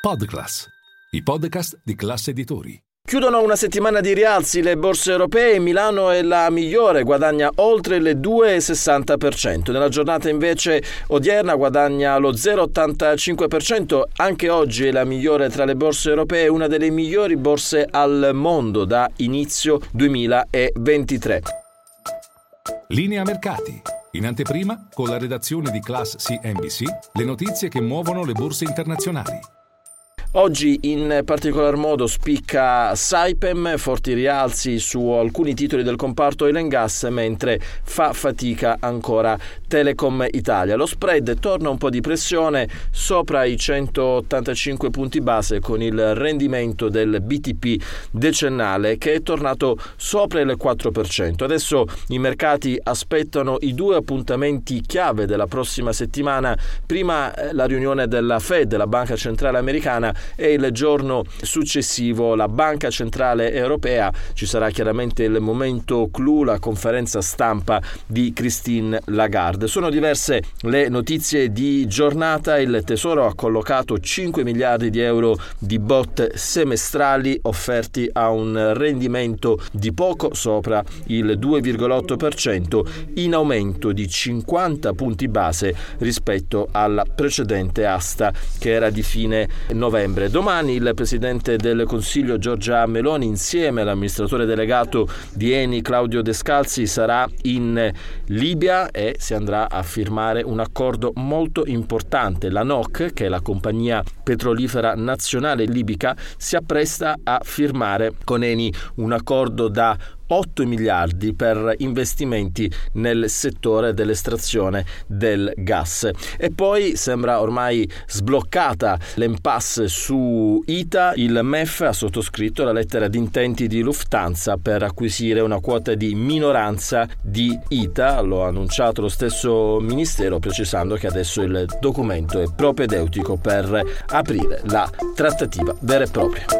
Podclass, i podcast di classe editori. Chiudono una settimana di rialzi le borse europee, Milano è la migliore, guadagna oltre il 2,60%. Nella giornata invece odierna guadagna lo 0,85%, anche oggi è la migliore tra le borse europee, una delle migliori borse al mondo da inizio 2023. Linea mercati. In anteprima, con la redazione di Class CNBC, le notizie che muovono le borse internazionali. Oggi in particolar modo spicca Saipem, forti rialzi su alcuni titoli del comparto oil and gas, mentre fa fatica ancora Telecom Italia. Lo spread torna un po' di pressione sopra i 185 punti base con il rendimento del BTP decennale che è tornato sopra il 4%. Adesso i mercati aspettano i due appuntamenti chiave della prossima settimana, prima eh, la riunione della Fed, la Banca Centrale Americana, e il giorno successivo la Banca Centrale Europea. Ci sarà chiaramente il momento clou, la conferenza stampa di Christine Lagarde. Sono diverse le notizie di giornata. Il Tesoro ha collocato 5 miliardi di euro di bot semestrali offerti a un rendimento di poco sopra il 2,8% in aumento di 50 punti base rispetto alla precedente asta che era di fine novembre settembre. Domani il Presidente del Consiglio Giorgia Meloni insieme all'amministratore delegato di Eni Claudio Descalzi sarà in Libia e si andrà a firmare un accordo molto importante. La NOC, che è la compagnia petrolifera nazionale libica, si appresta a firmare con Eni un accordo da 8 miliardi per investimenti nel settore dell'estrazione del gas. E poi sembra ormai sbloccata l'impasse su ITA, il MEF ha sottoscritto la lettera di intenti di Lufthansa per acquisire una quota di minoranza di ITA, lo ha annunciato lo stesso ministero precisando che adesso il documento è propedeutico per aprire la trattativa vera e propria.